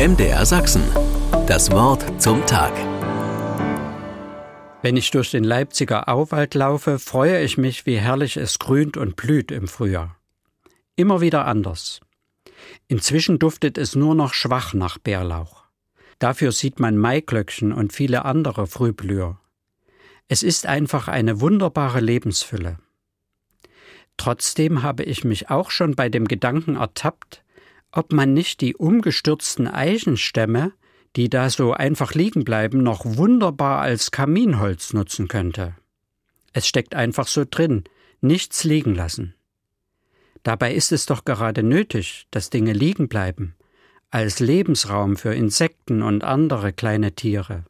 MDR Sachsen. Das Wort zum Tag. Wenn ich durch den Leipziger Auwald laufe, freue ich mich, wie herrlich es grünt und blüht im Frühjahr. Immer wieder anders. Inzwischen duftet es nur noch schwach nach Bärlauch. Dafür sieht man Maiglöckchen und viele andere Frühblüher. Es ist einfach eine wunderbare Lebensfülle. Trotzdem habe ich mich auch schon bei dem Gedanken ertappt, ob man nicht die umgestürzten Eichenstämme, die da so einfach liegen bleiben, noch wunderbar als Kaminholz nutzen könnte. Es steckt einfach so drin, nichts liegen lassen. Dabei ist es doch gerade nötig, dass Dinge liegen bleiben, als Lebensraum für Insekten und andere kleine Tiere.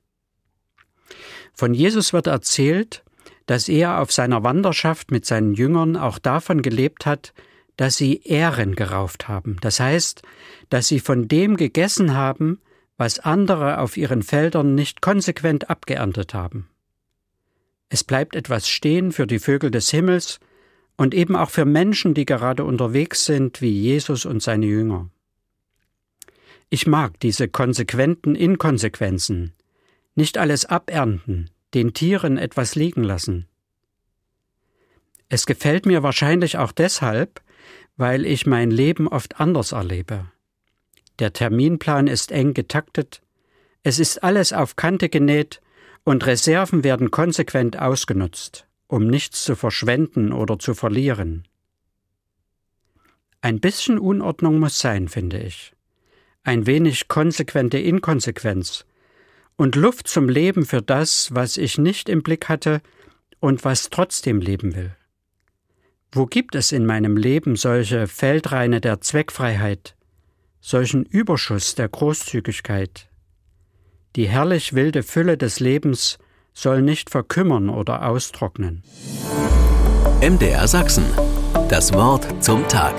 Von Jesus wird erzählt, dass er auf seiner Wanderschaft mit seinen Jüngern auch davon gelebt hat, dass sie Ähren gerauft haben. Das heißt, dass sie von dem gegessen haben, was andere auf ihren Feldern nicht konsequent abgeerntet haben. Es bleibt etwas stehen für die Vögel des Himmels und eben auch für Menschen, die gerade unterwegs sind, wie Jesus und seine Jünger. Ich mag diese konsequenten Inkonsequenzen, nicht alles abernten, den Tieren etwas liegen lassen. Es gefällt mir wahrscheinlich auch deshalb, weil ich mein Leben oft anders erlebe. Der Terminplan ist eng getaktet, es ist alles auf Kante genäht und Reserven werden konsequent ausgenutzt, um nichts zu verschwenden oder zu verlieren. Ein bisschen Unordnung muss sein, finde ich. Ein wenig konsequente Inkonsequenz und Luft zum Leben für das, was ich nicht im Blick hatte und was trotzdem leben will. Wo gibt es in meinem Leben solche Feldreine der Zweckfreiheit, solchen Überschuss der Großzügigkeit? Die herrlich wilde Fülle des Lebens soll nicht verkümmern oder austrocknen. MDR Sachsen. Das Wort zum Tag.